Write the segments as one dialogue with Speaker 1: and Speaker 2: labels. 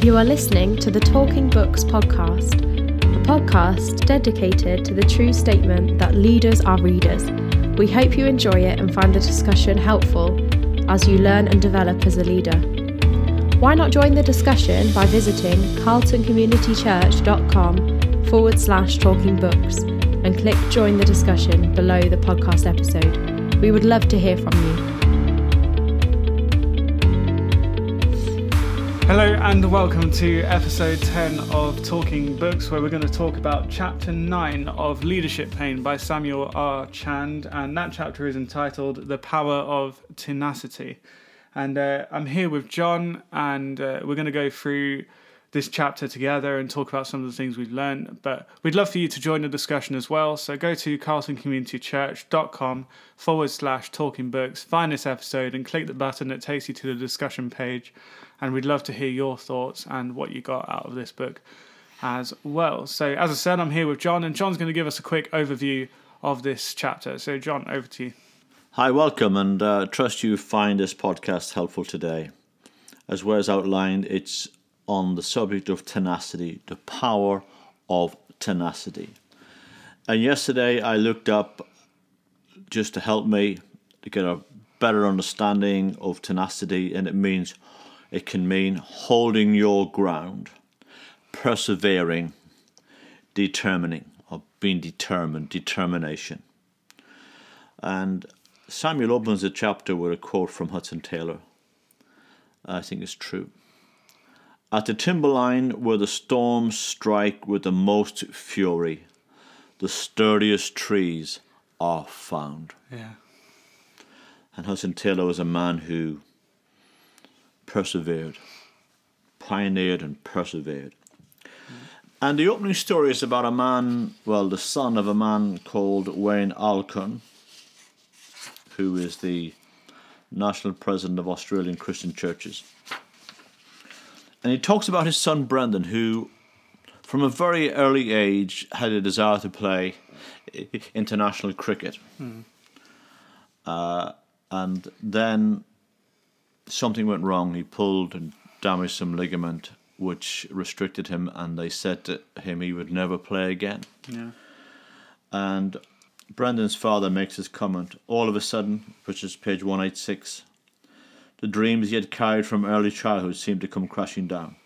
Speaker 1: You are listening to the Talking Books podcast, a podcast dedicated to the true statement that leaders are readers. We hope you enjoy it and find the discussion helpful as you learn and develop as a leader. Why not join the discussion by visiting carltoncommunitychurch.com forward slash talking books and click join the discussion below the podcast episode. We would love to hear from you.
Speaker 2: Hello and welcome to episode 10 of Talking Books, where we're going to talk about chapter 9 of Leadership Pain by Samuel R. Chand, and that chapter is entitled The Power of Tenacity. And uh, I'm here with John, and uh, we're going to go through this chapter together and talk about some of the things we've learned. But we'd love for you to join the discussion as well. So go to carltoncommunitychurch.com forward slash talking books, find this episode, and click the button that takes you to the discussion page and we'd love to hear your thoughts and what you got out of this book as well. So, as I said, I'm here with John, and John's going to give us a quick overview of this chapter. So, John, over to you.
Speaker 3: Hi, welcome, and uh, trust you find this podcast helpful today. As well as outlined, it's on the subject of tenacity, the power of tenacity. And yesterday I looked up just to help me to get a better understanding of tenacity, and it means it can mean holding your ground, persevering, determining, or being determined, determination. And Samuel opens the chapter with a quote from Hudson Taylor. I think it's true. At the timberline where the storms strike with the most fury, the sturdiest trees are found.
Speaker 2: Yeah.
Speaker 3: And Hudson Taylor was a man who persevered, pioneered and persevered. And the opening story is about a man, well, the son of a man called Wayne Alcorn, who is the national president of Australian Christian churches. And he talks about his son Brendan, who from a very early age had a desire to play international cricket. Mm. Uh, and then something went wrong. He pulled and damaged some ligament, which restricted him, and they said to him he would never play again.
Speaker 2: Yeah.
Speaker 3: And Brendan's father makes his comment. All of a sudden, which is page 186, the dreams he had carried from early childhood seemed to come crashing down.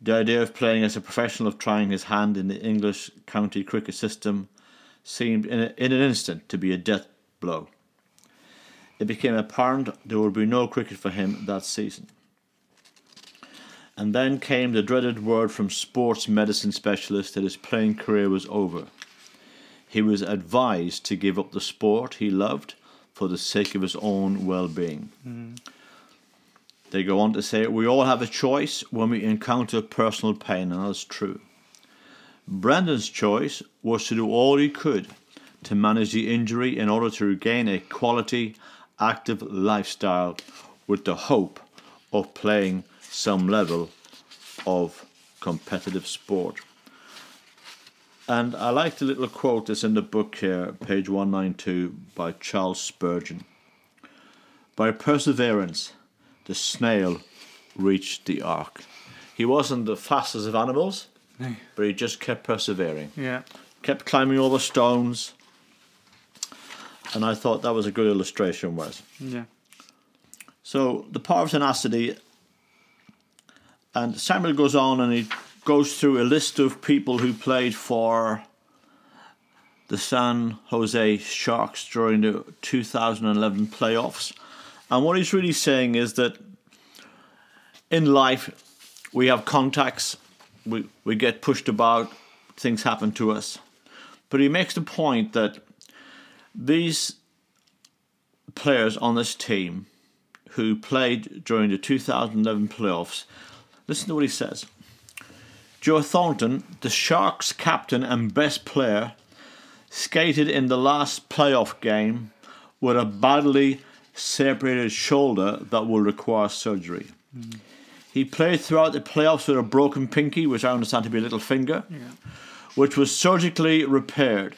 Speaker 3: The idea of playing as a professional, of trying his hand in the English county cricket system, seemed in, a, in an instant to be a death blow it became apparent there would be no cricket for him that season. And then came the dreaded word from sports medicine specialist that his playing career was over. He was advised to give up the sport he loved for the sake of his own well being. Mm. They go on to say, We all have a choice when we encounter personal pain, and that's true. Brendan's choice was to do all he could to manage the injury in order to regain a quality active lifestyle with the hope of playing some level of competitive sport. And I like the little quote that's in the book here, page 192, by Charles Spurgeon. By perseverance, the snail reached the ark. He wasn't the fastest of animals, but he just kept persevering.
Speaker 2: Yeah.
Speaker 3: Kept climbing over stones, and I thought that was a good illustration, Wes.
Speaker 2: Yeah.
Speaker 3: So the power of tenacity, and Samuel goes on and he goes through a list of people who played for the San Jose Sharks during the 2011 playoffs. And what he's really saying is that in life, we have contacts, we, we get pushed about, things happen to us. But he makes the point that these players on this team who played during the 2011 playoffs, listen to what he says. Joe Thornton, the Sharks captain and best player, skated in the last playoff game with a badly separated shoulder that will require surgery. Mm. He played throughout the playoffs with a broken pinky, which I understand to be a little finger,
Speaker 2: yeah.
Speaker 3: which was surgically repaired.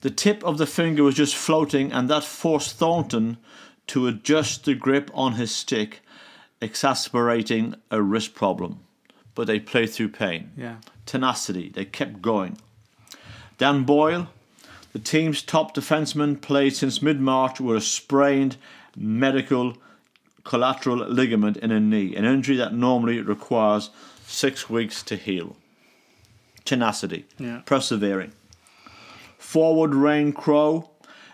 Speaker 3: The tip of the finger was just floating, and that forced Thornton to adjust the grip on his stick exacerbating a wrist problem, but they played through pain.
Speaker 2: Yeah.
Speaker 3: Tenacity, they kept going. Dan Boyle, the team's top defenseman, played since mid March with a sprained medical collateral ligament in a knee, an injury that normally requires six weeks to heal. Tenacity,
Speaker 2: Yeah.
Speaker 3: persevering. Forward Ryane Clowe,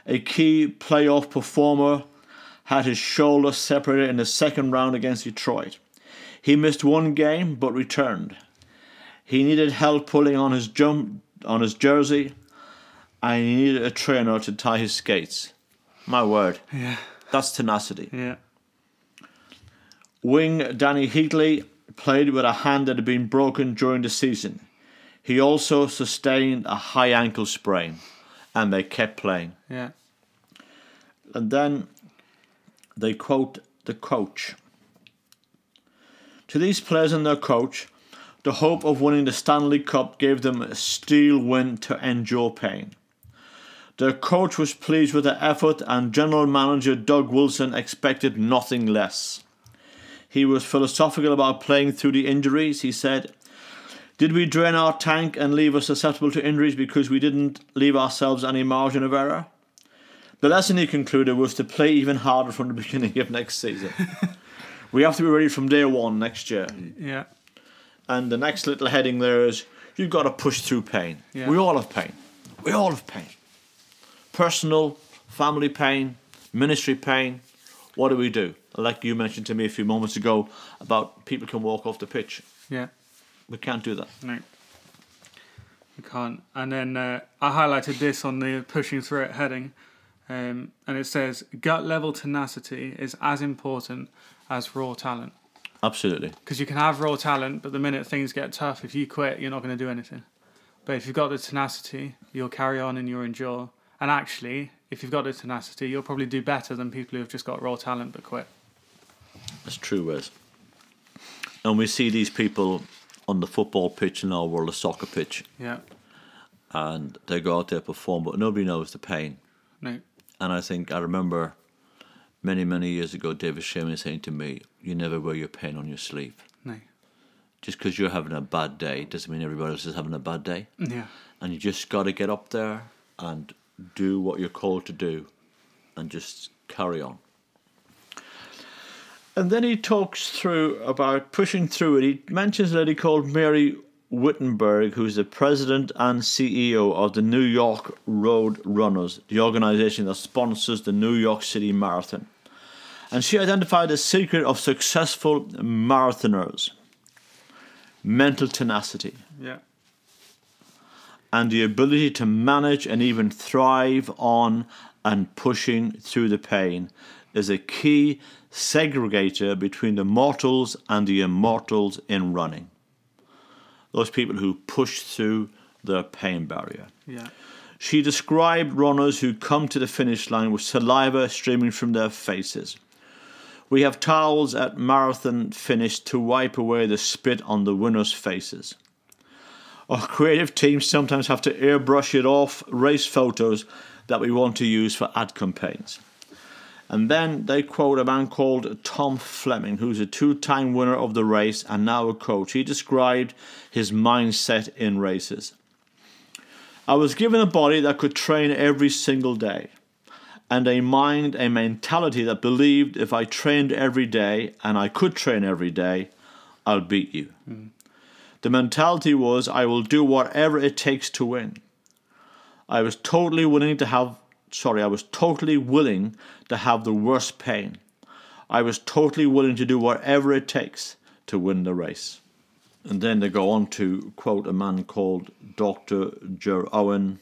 Speaker 3: a key playoff performer, had his shoulder separated in the second round against Detroit. He missed one game but returned. He needed help pulling on his jump on his jersey, and he needed a trainer to tie his skates. My word,
Speaker 2: Yeah.
Speaker 3: that's tenacity.
Speaker 2: Yeah.
Speaker 3: Wing Dany Heatley played with a hand that had been broken during the season. He also sustained a high ankle sprain, and they kept playing.
Speaker 2: Yeah.
Speaker 3: And then they quote the coach. To these players and their coach, the hope of winning the Stanley Cup gave them a steel wind to endure pain. Their coach was pleased with the effort, and general manager Doug Wilson expected nothing less. He was philosophical about playing through the injuries. He said, Did we drain our tank and leave us susceptible to injuries because we didn't leave ourselves any margin of error? The lesson he concluded was to play even harder from the beginning of next season. We have to be ready from day one next year.
Speaker 2: Yeah.
Speaker 3: And the next little heading there is you've got to push through pain.
Speaker 2: Yeah.
Speaker 3: We all have pain. We all have pain. Personal, family pain, ministry pain. What do we do? Like you mentioned to me a few moments ago about people can walk off the pitch.
Speaker 2: Yeah.
Speaker 3: We can't do that.
Speaker 2: No. You can't. And then uh, I highlighted this on the pushing through it heading. Um, and it says gut level tenacity is as important as raw talent.
Speaker 3: Absolutely.
Speaker 2: Because you can have raw talent, but the minute things get tough, if you quit, you're not going to do anything. But if you've got the tenacity, you'll carry on and you'll endure. And actually, if you've got the tenacity, you'll probably do better than people who've just got raw talent but quit.
Speaker 3: That's true, Wes. And we see these people on the football pitch in our world, the soccer pitch,
Speaker 2: Yeah.
Speaker 3: and they go out there perform, but nobody knows the pain.
Speaker 2: No.
Speaker 3: And I think I remember many, many years ago, David Sherman saying to me, You never wear your pain on your sleeve.
Speaker 2: No.
Speaker 3: Just because you're having a bad day doesn't mean everybody else is having a bad day.
Speaker 2: Yeah.
Speaker 3: And you just got to get up there and do what you're called to do and just carry on. And then he talks through about pushing through it. He mentions a lady called Mary Wittenberg, who's the president and CEO of the New York Road Runners, the organization that sponsors the New York City Marathon. And she identified the secret of successful marathoners mental tenacity
Speaker 2: Yeah.
Speaker 3: and the ability to manage and even thrive on and pushing through the pain is a key segregator between the mortals and the immortals in running. Those people who push through the pain barrier.
Speaker 2: Yeah.
Speaker 3: She described runners who come to the finish line with saliva streaming from their faces. We have towels at marathon finish to wipe away the spit on the winners' faces. Our creative teams sometimes have to airbrush it off race photos that we want to use for ad campaigns. And then they quote a man called Tom Fleming, who's a two time winner of the race and now a coach. He described his mindset in races. I was given a body that could train every single day, and a mind, a mentality that believed if I trained every day and I could train every day, I'll beat you. Hmm. The mentality was I will do whatever it takes to win. I was totally willing to have sorry, I was totally willing to have the worst pain. I was totally willing to do whatever it takes to win the race. And then they go on to quote a man called Dr. Jeroen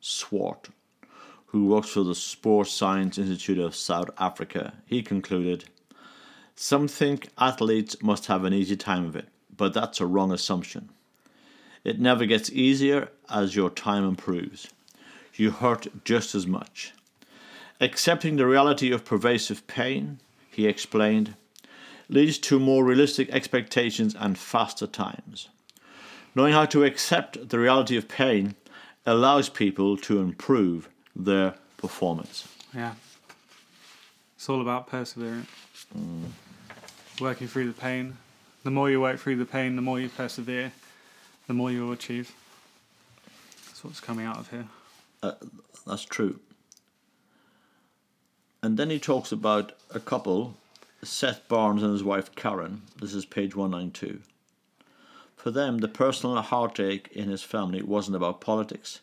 Speaker 3: Swart, who works for the Sports Science Institute of South Africa. He concluded, Some think athletes must have an easy time of it, but that's a wrong assumption. It never gets easier as your time improves. You hurt just as much. Accepting the reality of pervasive pain, he explained, leads to more realistic expectations and faster times. Knowing how to accept the reality of pain allows people to improve their performance.
Speaker 2: Yeah. It's all about perseverance. working through the pain. The more you work through the pain, the more you persevere, the more you will achieve. That's what's coming out of here.
Speaker 3: Uh, that's true. And then he talks about a couple, Seth Barnes and his wife Karen. This is page 192. For them, the personal heartache in his family wasn't about politics.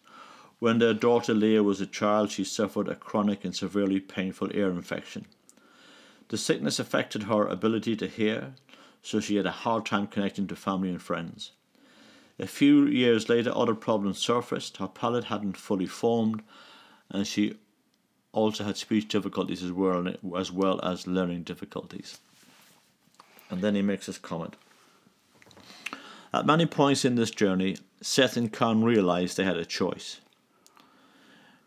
Speaker 3: When their daughter Leah was a child, she suffered a chronic and severely painful ear infection. The sickness affected her ability to hear, so she had a hard time connecting to family and friends. A few years later, other problems surfaced. Her palate hadn't fully formed, and she also had speech difficulties as well, as well as learning difficulties. And then he makes this comment. At many points in this journey, Seth and Karen realized they had a choice.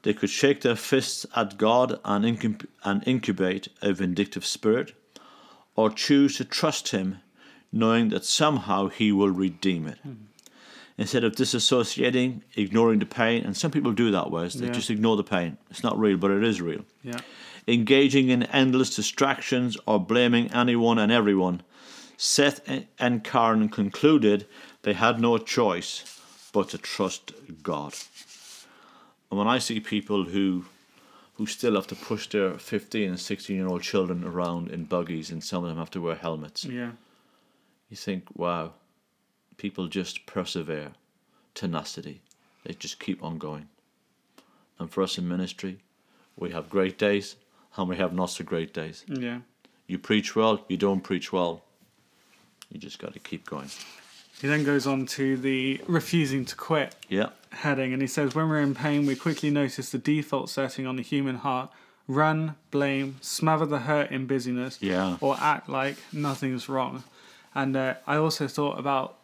Speaker 3: They could shake their fists at God and, incub- and incubate a vindictive spirit, or choose to trust Him, knowing that somehow He will redeem it. Mm. Instead of disassociating, ignoring the pain, and some people do that, Wes, they yeah. just ignore the pain. It's not real, but it is real.
Speaker 2: Yeah.
Speaker 3: Engaging in endless distractions or blaming anyone and everyone Seth and Karen concluded they had no choice but to trust God. And when I see people who who still have to push their 15 and 16 year old children around in buggies and some of them have to wear helmets.
Speaker 2: Yeah.
Speaker 3: You think, wow, people just persevere, tenacity. They just keep on going. And for us in ministry, we have great days and we have not so great days.
Speaker 2: Yeah.
Speaker 3: You preach well, you don't preach well. You just got to keep going.
Speaker 2: He then goes on to the refusing to quit
Speaker 3: yeah.
Speaker 2: heading, and he says, When we're in pain, we quickly notice the default setting on the human heart run, blame, smother the hurt in busyness,
Speaker 3: yeah.
Speaker 2: or act like nothing's wrong. And uh, I also thought about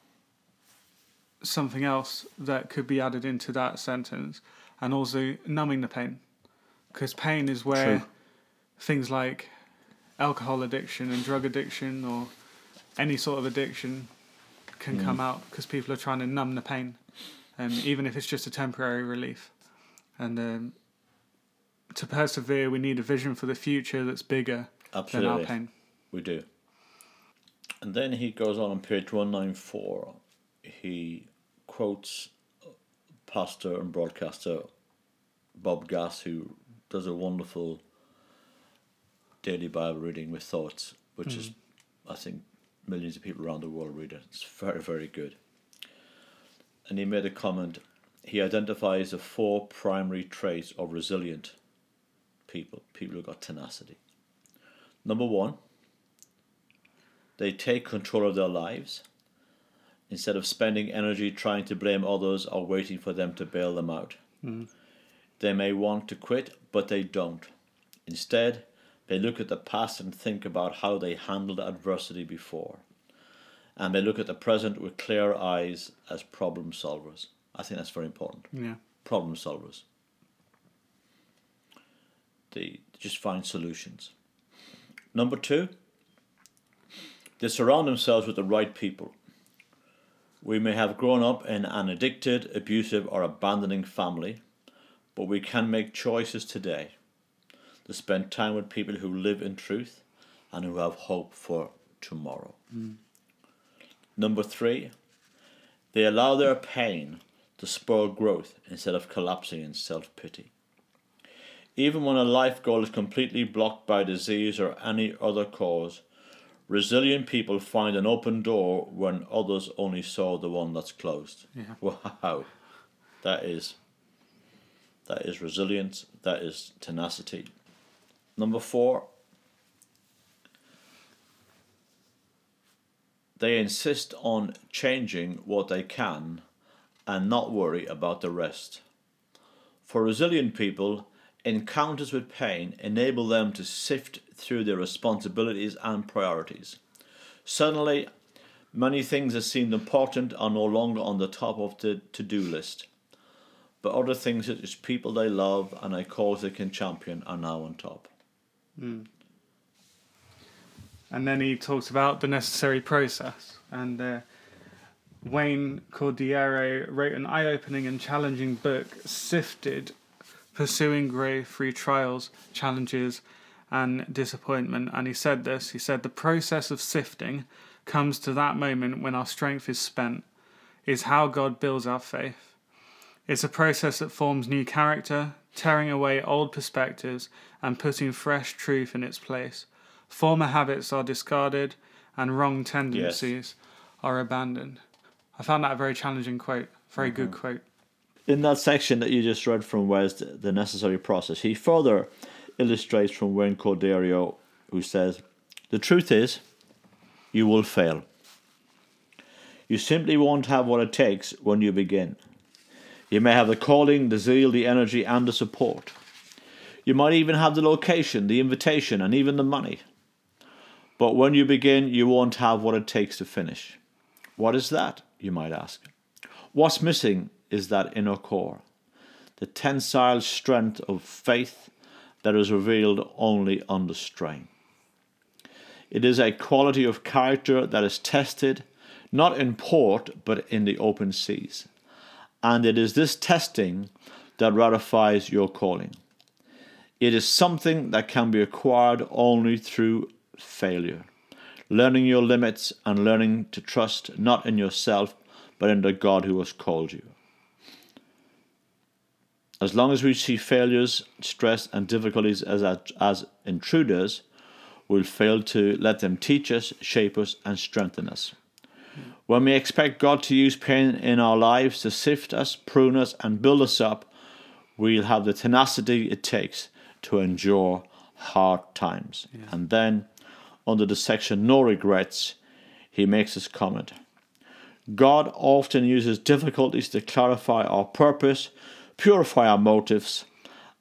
Speaker 2: something else that could be added into that sentence, and also numbing the pain. Because pain is where True. things like alcohol addiction and drug addiction or any sort of addiction can mm. come out because people are trying to numb the pain, and even if it's just a temporary relief. And um, to persevere, we need a vision for the future that's bigger Absolutely. than our pain.
Speaker 3: We do. And then he goes on on page 194. He quotes pastor and broadcaster Bob Gass, who does a wonderful daily Bible reading with thoughts, which mm. is, I think, millions of people around the world read it. It's very, very good. And he made a comment. He identifies the four primary traits of resilient people, people who got tenacity. Number one, they take control of their lives instead of spending energy trying to blame others or waiting for them to bail them out.
Speaker 2: Mm.
Speaker 3: They may want to quit, but they don't. Instead, they look at the past and think about how they handled adversity before. And they look at the present with clear eyes as problem solvers. I think that's very important.
Speaker 2: Yeah.
Speaker 3: Problem solvers. They just find solutions. Number two, they surround themselves with the right people. We may have grown up in an addicted, abusive, or abandoning family, but we can make choices today to spend time with people who live in truth and who have hope for tomorrow.
Speaker 2: Mm.
Speaker 3: Number three, they allow their pain to spur growth instead of collapsing in self pity. Even when a life goal is completely blocked by disease or any other cause, resilient people find an open door when others only saw the one that's closed.
Speaker 2: Yeah.
Speaker 3: Wow. That is that is resilience, that is tenacity. Number four, they insist on changing what they can and not worry about the rest. For resilient people, encounters with pain enable them to sift through their responsibilities and priorities. Suddenly, many things that seemed important are no longer on the top of the to do list. But other things such as people they love and a cause they can champion are now on top.
Speaker 2: Mm. And then he talks about the necessary process. And uh, Wayne Cordeiro wrote an eye opening and challenging book, Sifted Pursuing Through Trials, Challenges, and disappointment. And he said this he said, The process of sifting comes to that moment when our strength is spent, is how God builds our faith. It's a process that forms new character, tearing away old perspectives and putting fresh truth in its place. Former habits are discarded and wrong tendencies are abandoned. I found that a very challenging quote, very good mm-hmm. quote.
Speaker 3: In that section that you just read from Where's the, the Necessary Process, he further illustrates from Wayne Cordeiro, who says, The truth is, you will fail. You simply won't have what it takes when you begin. You may have the calling, the zeal, the energy, and the support. You might even have the location, the invitation, and even the money. But when you begin, you won't have what it takes to finish. What is that, you might ask? What's missing is that inner core, the tensile strength of faith that is revealed only under strain. It is a quality of character that is tested not in port but in the open seas. And it is this testing that ratifies your calling. It is something that can be acquired only through failure. Learning your limits and learning to trust not in yourself but in the God who has called you. As long as we see failures, stress, and difficulties as, as intruders, we'll fail to let them teach us, shape us, and strengthen us. When we expect God to use pain in our lives to sift us, prune us, and build us up, we'll have the tenacity it takes to endure hard times. Yeah. And then, under the section No Regrets, he makes this comment God often uses difficulties to clarify our purpose purify our motives,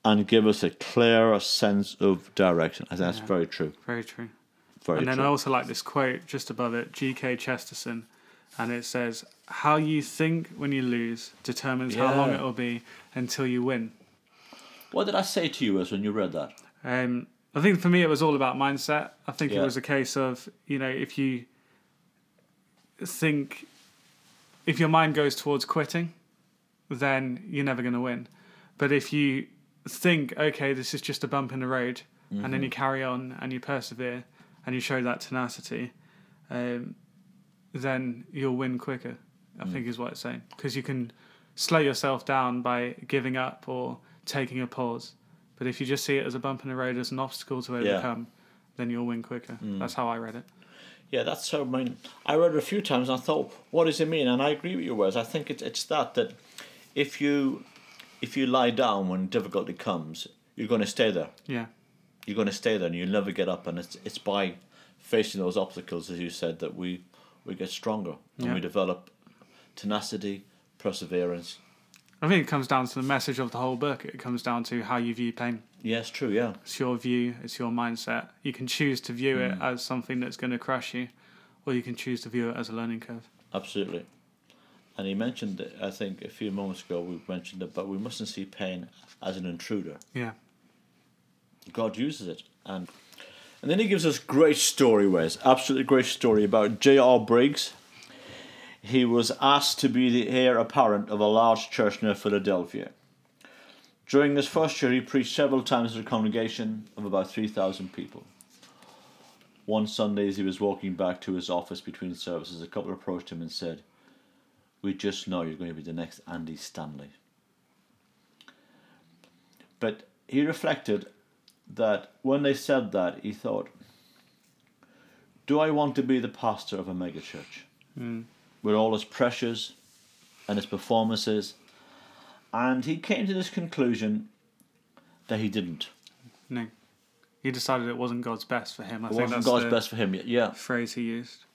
Speaker 3: and give us a clearer sense of direction. And that's yeah, very true.
Speaker 2: Very true.
Speaker 3: Very
Speaker 2: and then
Speaker 3: true.
Speaker 2: I also like this quote just above it, G.K. Chesterton, and it says, "How you think when you lose determines yeah. how long it will be until you win."
Speaker 3: What did I say to you as when you read that?
Speaker 2: Um, I think for me it was all about mindset. I think yeah. it was a case of you know if you think if your mind goes towards quitting, then you're never going to win. But if you think, okay, this is just a bump in the road, mm-hmm. and then you mm-hmm. carry on and you persevere and you show that tenacity, um, then you'll win quicker. I mm. think is what it's saying because you can slow yourself down by giving up or taking a pause. But if you just see it as a bump in the road, as an obstacle to overcome, yeah. then you'll win quicker. Mm. That's how I read it.
Speaker 3: Yeah, that's so. I mean, I read it a few times and I thought, what does it mean? And I agree with you, Wes. I think it's it's that that if you if you lie down when difficulty comes, you're going to stay there.
Speaker 2: Yeah.
Speaker 3: You're going to stay there, and you'll never get up. And it's it's by facing those obstacles, as you said, that we we get stronger and yeah. we develop tenacity, perseverance.
Speaker 2: I think it comes down to the message of the whole book. It comes down to how you view pain.
Speaker 3: Yes, true. Yeah.
Speaker 2: It's your view. It's your mindset. You can choose to view mm. it as something that's going to crush you, or you can choose to view it as a learning curve.
Speaker 3: Absolutely and he mentioned it, I think a few moments ago we mentioned it, but we mustn't see pain as an intruder.
Speaker 2: Yeah.
Speaker 3: God uses it, and and then he gives us great story, Wes, absolutely great story about J.R. Briggs. He was asked to be the heir apparent of a large church near Philadelphia. During his first year, he preached several times to a congregation of about 3,000 people. One Sunday, as he was walking back to his office between services, a couple approached him and said, we just know you're going to be the next Andy Stanley. But he reflected that when they said that, he thought, Do I want to be the pastor of a megachurch? Mm. With all its pressures and its performances? And he came to this conclusion that he didn't.
Speaker 2: No. He decided it wasn't God's best for him. I
Speaker 3: it
Speaker 2: think
Speaker 3: wasn't God's best for him, yeah.
Speaker 2: Phrase he used.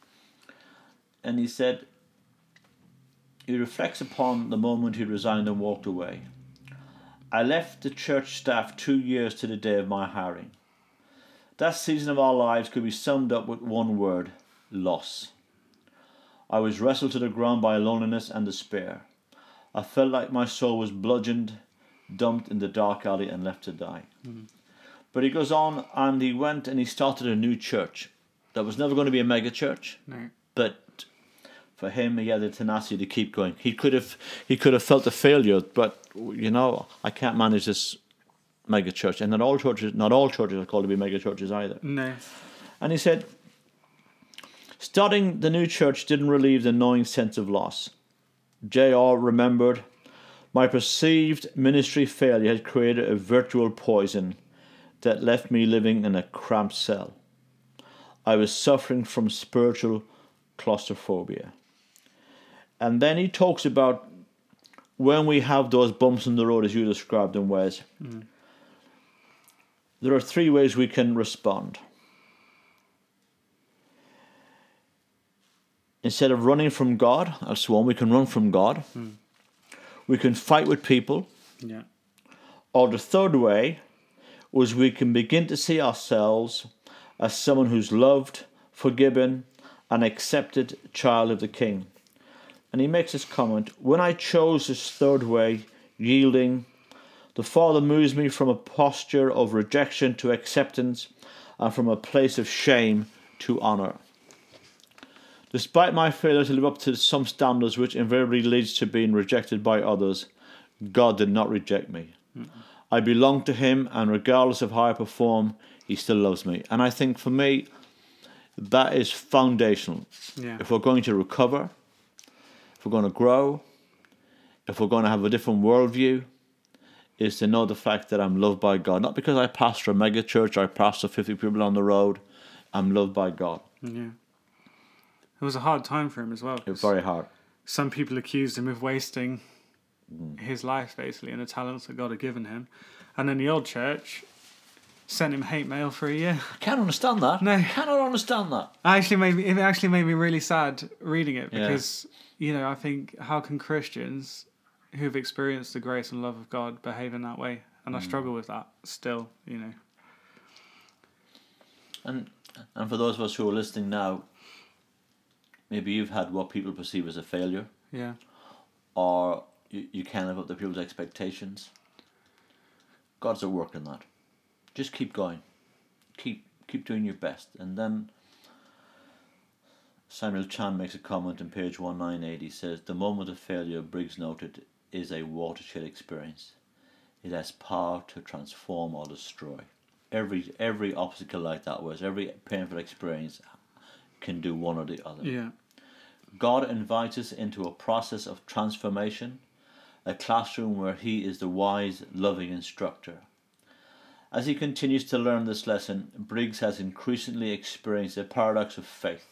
Speaker 3: And he said, he reflects upon the moment he resigned and walked away. I left the church staff two years to the day of my hiring. That season of our lives could be summed up with one word loss. I was wrestled to the ground by loneliness and despair. I felt like my soul was bludgeoned, dumped in the dark alley, and left to die. Mm. But he goes on and he went and he started a new church that was never going to be a mega church,
Speaker 2: no.
Speaker 3: but for him, he had the tenacity to keep going. He could have he could have felt a failure, but you know, I can't manage this mega church, and not all churches, not all churches are called to be mega churches either.
Speaker 2: No.
Speaker 3: And he said, starting the new church didn't relieve the gnawing sense of loss. J.R. remembered, my perceived ministry failure had created a virtual poison that left me living in a cramped cell. I was suffering from spiritual claustrophobia. And then he talks about when we have those bumps in the road, as you described them, Wes. There are three ways we can respond. Instead of running from God, that's one, we can run from God. We can fight with people.
Speaker 2: Yeah.
Speaker 3: Or the third way was we can begin to see ourselves as someone who's loved, forgiven, and accepted child of the King. And he makes this comment When I chose this third way, yielding, the Father moves me from a posture of rejection to acceptance and from a place of shame to honour. Despite my failure to live up to some standards which invariably leads to being rejected by others, God did not reject me. Mm-hmm. I belong to Him, and regardless of how I perform, He still loves me. And I think for me, that is foundational.
Speaker 2: Yeah.
Speaker 3: If we're going to recover, if we're going to grow, if we're going to have a different worldview, is to know the fact that I'm loved by God. Not because I pastor a mega church or I pastor 50 people on the road. I'm loved by God.
Speaker 2: Yeah. It was a hard time for him as well.
Speaker 3: It was very hard.
Speaker 2: Some people accused him of wasting mm. his life, basically, and the talents that God had given him. And in the old church sent him hate mail for a year.
Speaker 3: I can't understand that.
Speaker 2: No.
Speaker 3: I cannot understand that.
Speaker 2: I actually made me, it actually made me really sad reading it
Speaker 3: Yeah.
Speaker 2: because you know I think how can Christians who've experienced the grace and love of God behave in that way? And I
Speaker 3: Mm.
Speaker 2: struggle with that still. You know.
Speaker 3: And and for those of us who are listening now, maybe you've had what people perceive as a failure,
Speaker 2: Yeah.
Speaker 3: or you, you can't live up to people's expectations. God's at work in that. Just keep going. Keep keep doing your best. And then Samuel Chand makes a comment on page 198. He says, The moment of failure, Briggs noted, is a watershed experience. It has power to transform or destroy. Every every obstacle like that was, every painful experience can do one or the other.
Speaker 2: Yeah.
Speaker 3: God invites us into a process of transformation, a classroom where He is the wise, loving instructor. As he continues to learn this lesson, Briggs has increasingly experienced the paradox of faith.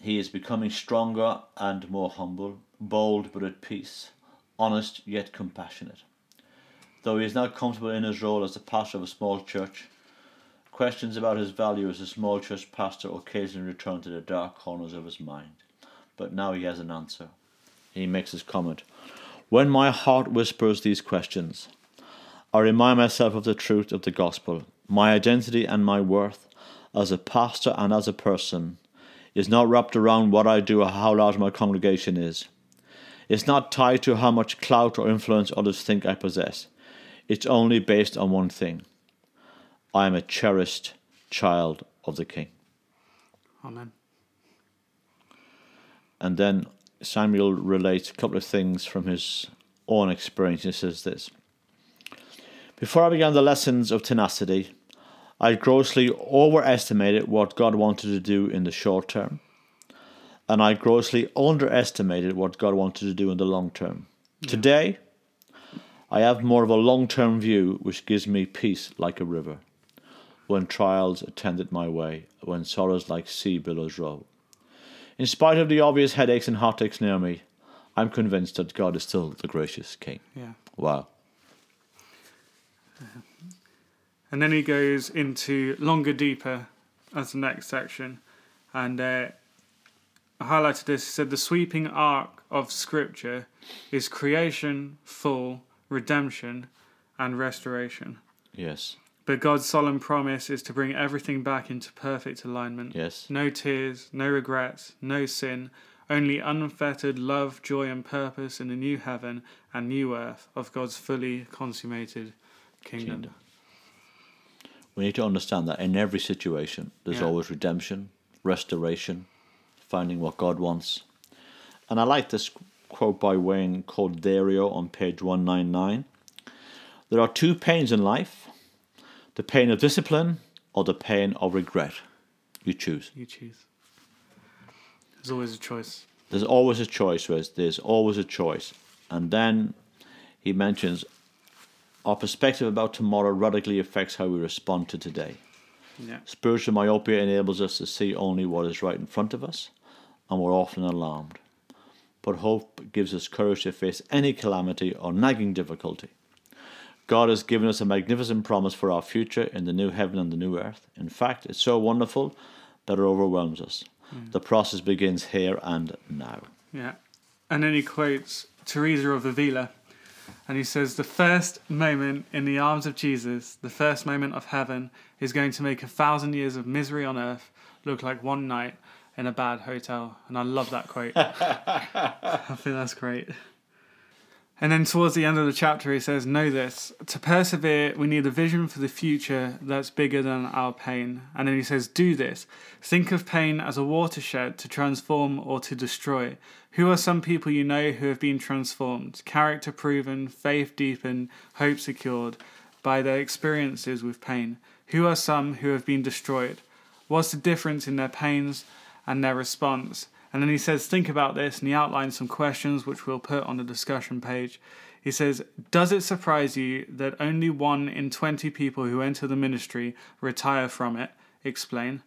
Speaker 3: He is becoming stronger and more humble, bold but at peace, honest yet compassionate. Though he is now comfortable in his role as the pastor of a small church, questions about his value as a small church pastor occasionally return to the dark corners of his mind. But now he has an answer. He makes his comment When my heart whispers these questions, I remind myself of the truth of the gospel. My identity and my worth as a pastor and as a person is not wrapped around what I do or how large my congregation is. It's not tied to how much clout or influence others think I possess. It's only based on one thing I am a cherished child of the King.
Speaker 2: Amen.
Speaker 3: And then Samuel relates a couple of things from his own experience. He says this Before I began the lessons of tenacity, I grossly overestimated what God wanted to do in the short term, and I grossly underestimated what God wanted to do in the long term. Today, I have more of a long term view, which gives me peace like a river. When trials attended my way, when sorrows like sea billows roll. In spite of the obvious headaches and heartaches near me, I'm convinced that God is still the gracious King.
Speaker 2: Yeah.
Speaker 3: Wow.
Speaker 2: And then he goes into longer, deeper as the next section. And uh, I highlighted this. He said, The sweeping arc of Scripture is creation, fall, redemption, and restoration.
Speaker 3: Yes.
Speaker 2: But God's solemn promise is to bring everything back into perfect alignment.
Speaker 3: Yes.
Speaker 2: No tears, no regrets, no sin, only unfettered love, joy, and purpose in the new heaven and new earth of God's fully consummated kingdom.
Speaker 3: Kingdom. We need to understand that in every situation, there's
Speaker 2: Yeah.
Speaker 3: always redemption, restoration, finding what God wants. And I like this quote by Wayne Cordeiro on page 199. There are two pains in life the pain of discipline or the pain of regret. You choose.
Speaker 2: You choose. There's always a choice.
Speaker 3: There's always a choice, Wes. There's always a choice. And then he mentions our perspective about tomorrow radically affects how we respond to today.
Speaker 2: Yeah.
Speaker 3: Spiritual myopia enables us to see only what is right in front of us, and we're often alarmed. But hope gives us courage to face any calamity or nagging difficulty. God has given us a magnificent promise for our future in the new heaven and the new earth. In fact, it's so wonderful that it overwhelms us. Hmm. The process begins here and now.
Speaker 2: Yeah. And then he quotes Teresa of Avila, and he says, The first moment in the arms of Jesus, the first moment of heaven, is going to make a thousand years of misery on earth look like one night in a bad hotel. And I love that quote. I think that's great. And then towards the end of the chapter, he says, Know this to persevere, we need a vision for the future that's bigger than our pain. And then he says, Do this. Think of pain as a watershed to transform or to destroy. Who are some people you know who have been transformed, character proven, faith deepened, hope secured by their experiences with pain? Who are some who have been destroyed? What's the difference in their pains and their response? And then he says, Think about this, and he outlines some questions which we'll put on the discussion page. He says, Does it surprise you that only one in 20 people who enter the ministry retire from it? Explain.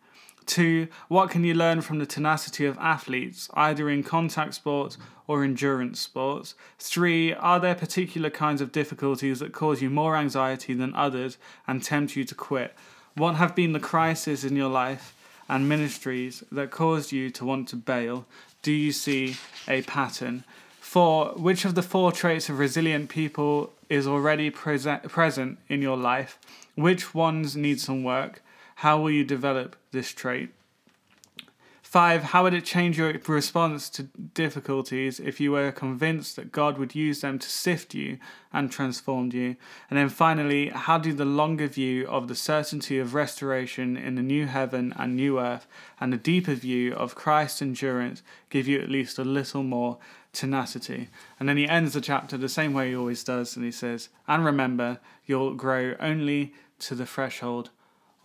Speaker 2: Two, what can you learn from the tenacity of athletes, either in contact sports or endurance sports? Three, are there particular kinds of difficulties that cause you more anxiety than others and tempt you to quit? What have been the crises in your life and ministries that caused you to want to bail? Do you see a pattern? Four, which of the four traits of resilient people is already present present in your life? Which ones need some work? How will you develop this trait? Five, how would it change your response to difficulties if you were convinced that God would use them to sift you and transform you? And then finally, how do the longer view of the certainty of restoration in the new heaven and new earth and the deeper view of Christ's endurance give you at least a little more tenacity? And then he ends the chapter the same way he always does, and he says, And remember, you'll grow only to the threshold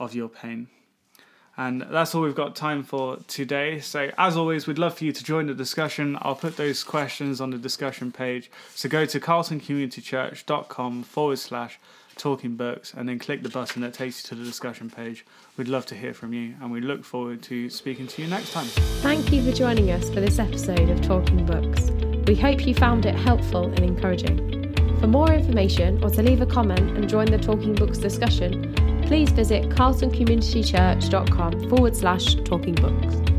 Speaker 2: of your pain. And that's all we've got time for today. So, as always, we'd love for you to join the discussion. I'll put those questions on the discussion page. So, go to carltoncommunitychurch.com forward slash talking books and then click the button that takes you to the discussion page. We'd love to hear from you and we look forward to speaking to you next time.
Speaker 1: Thank you for joining us for this episode of Talking Books. We hope you found it helpful and encouraging. For more information or to leave a comment and join the Talking Books discussion, please visit carltoncommunitychurch.com forward slash talking books.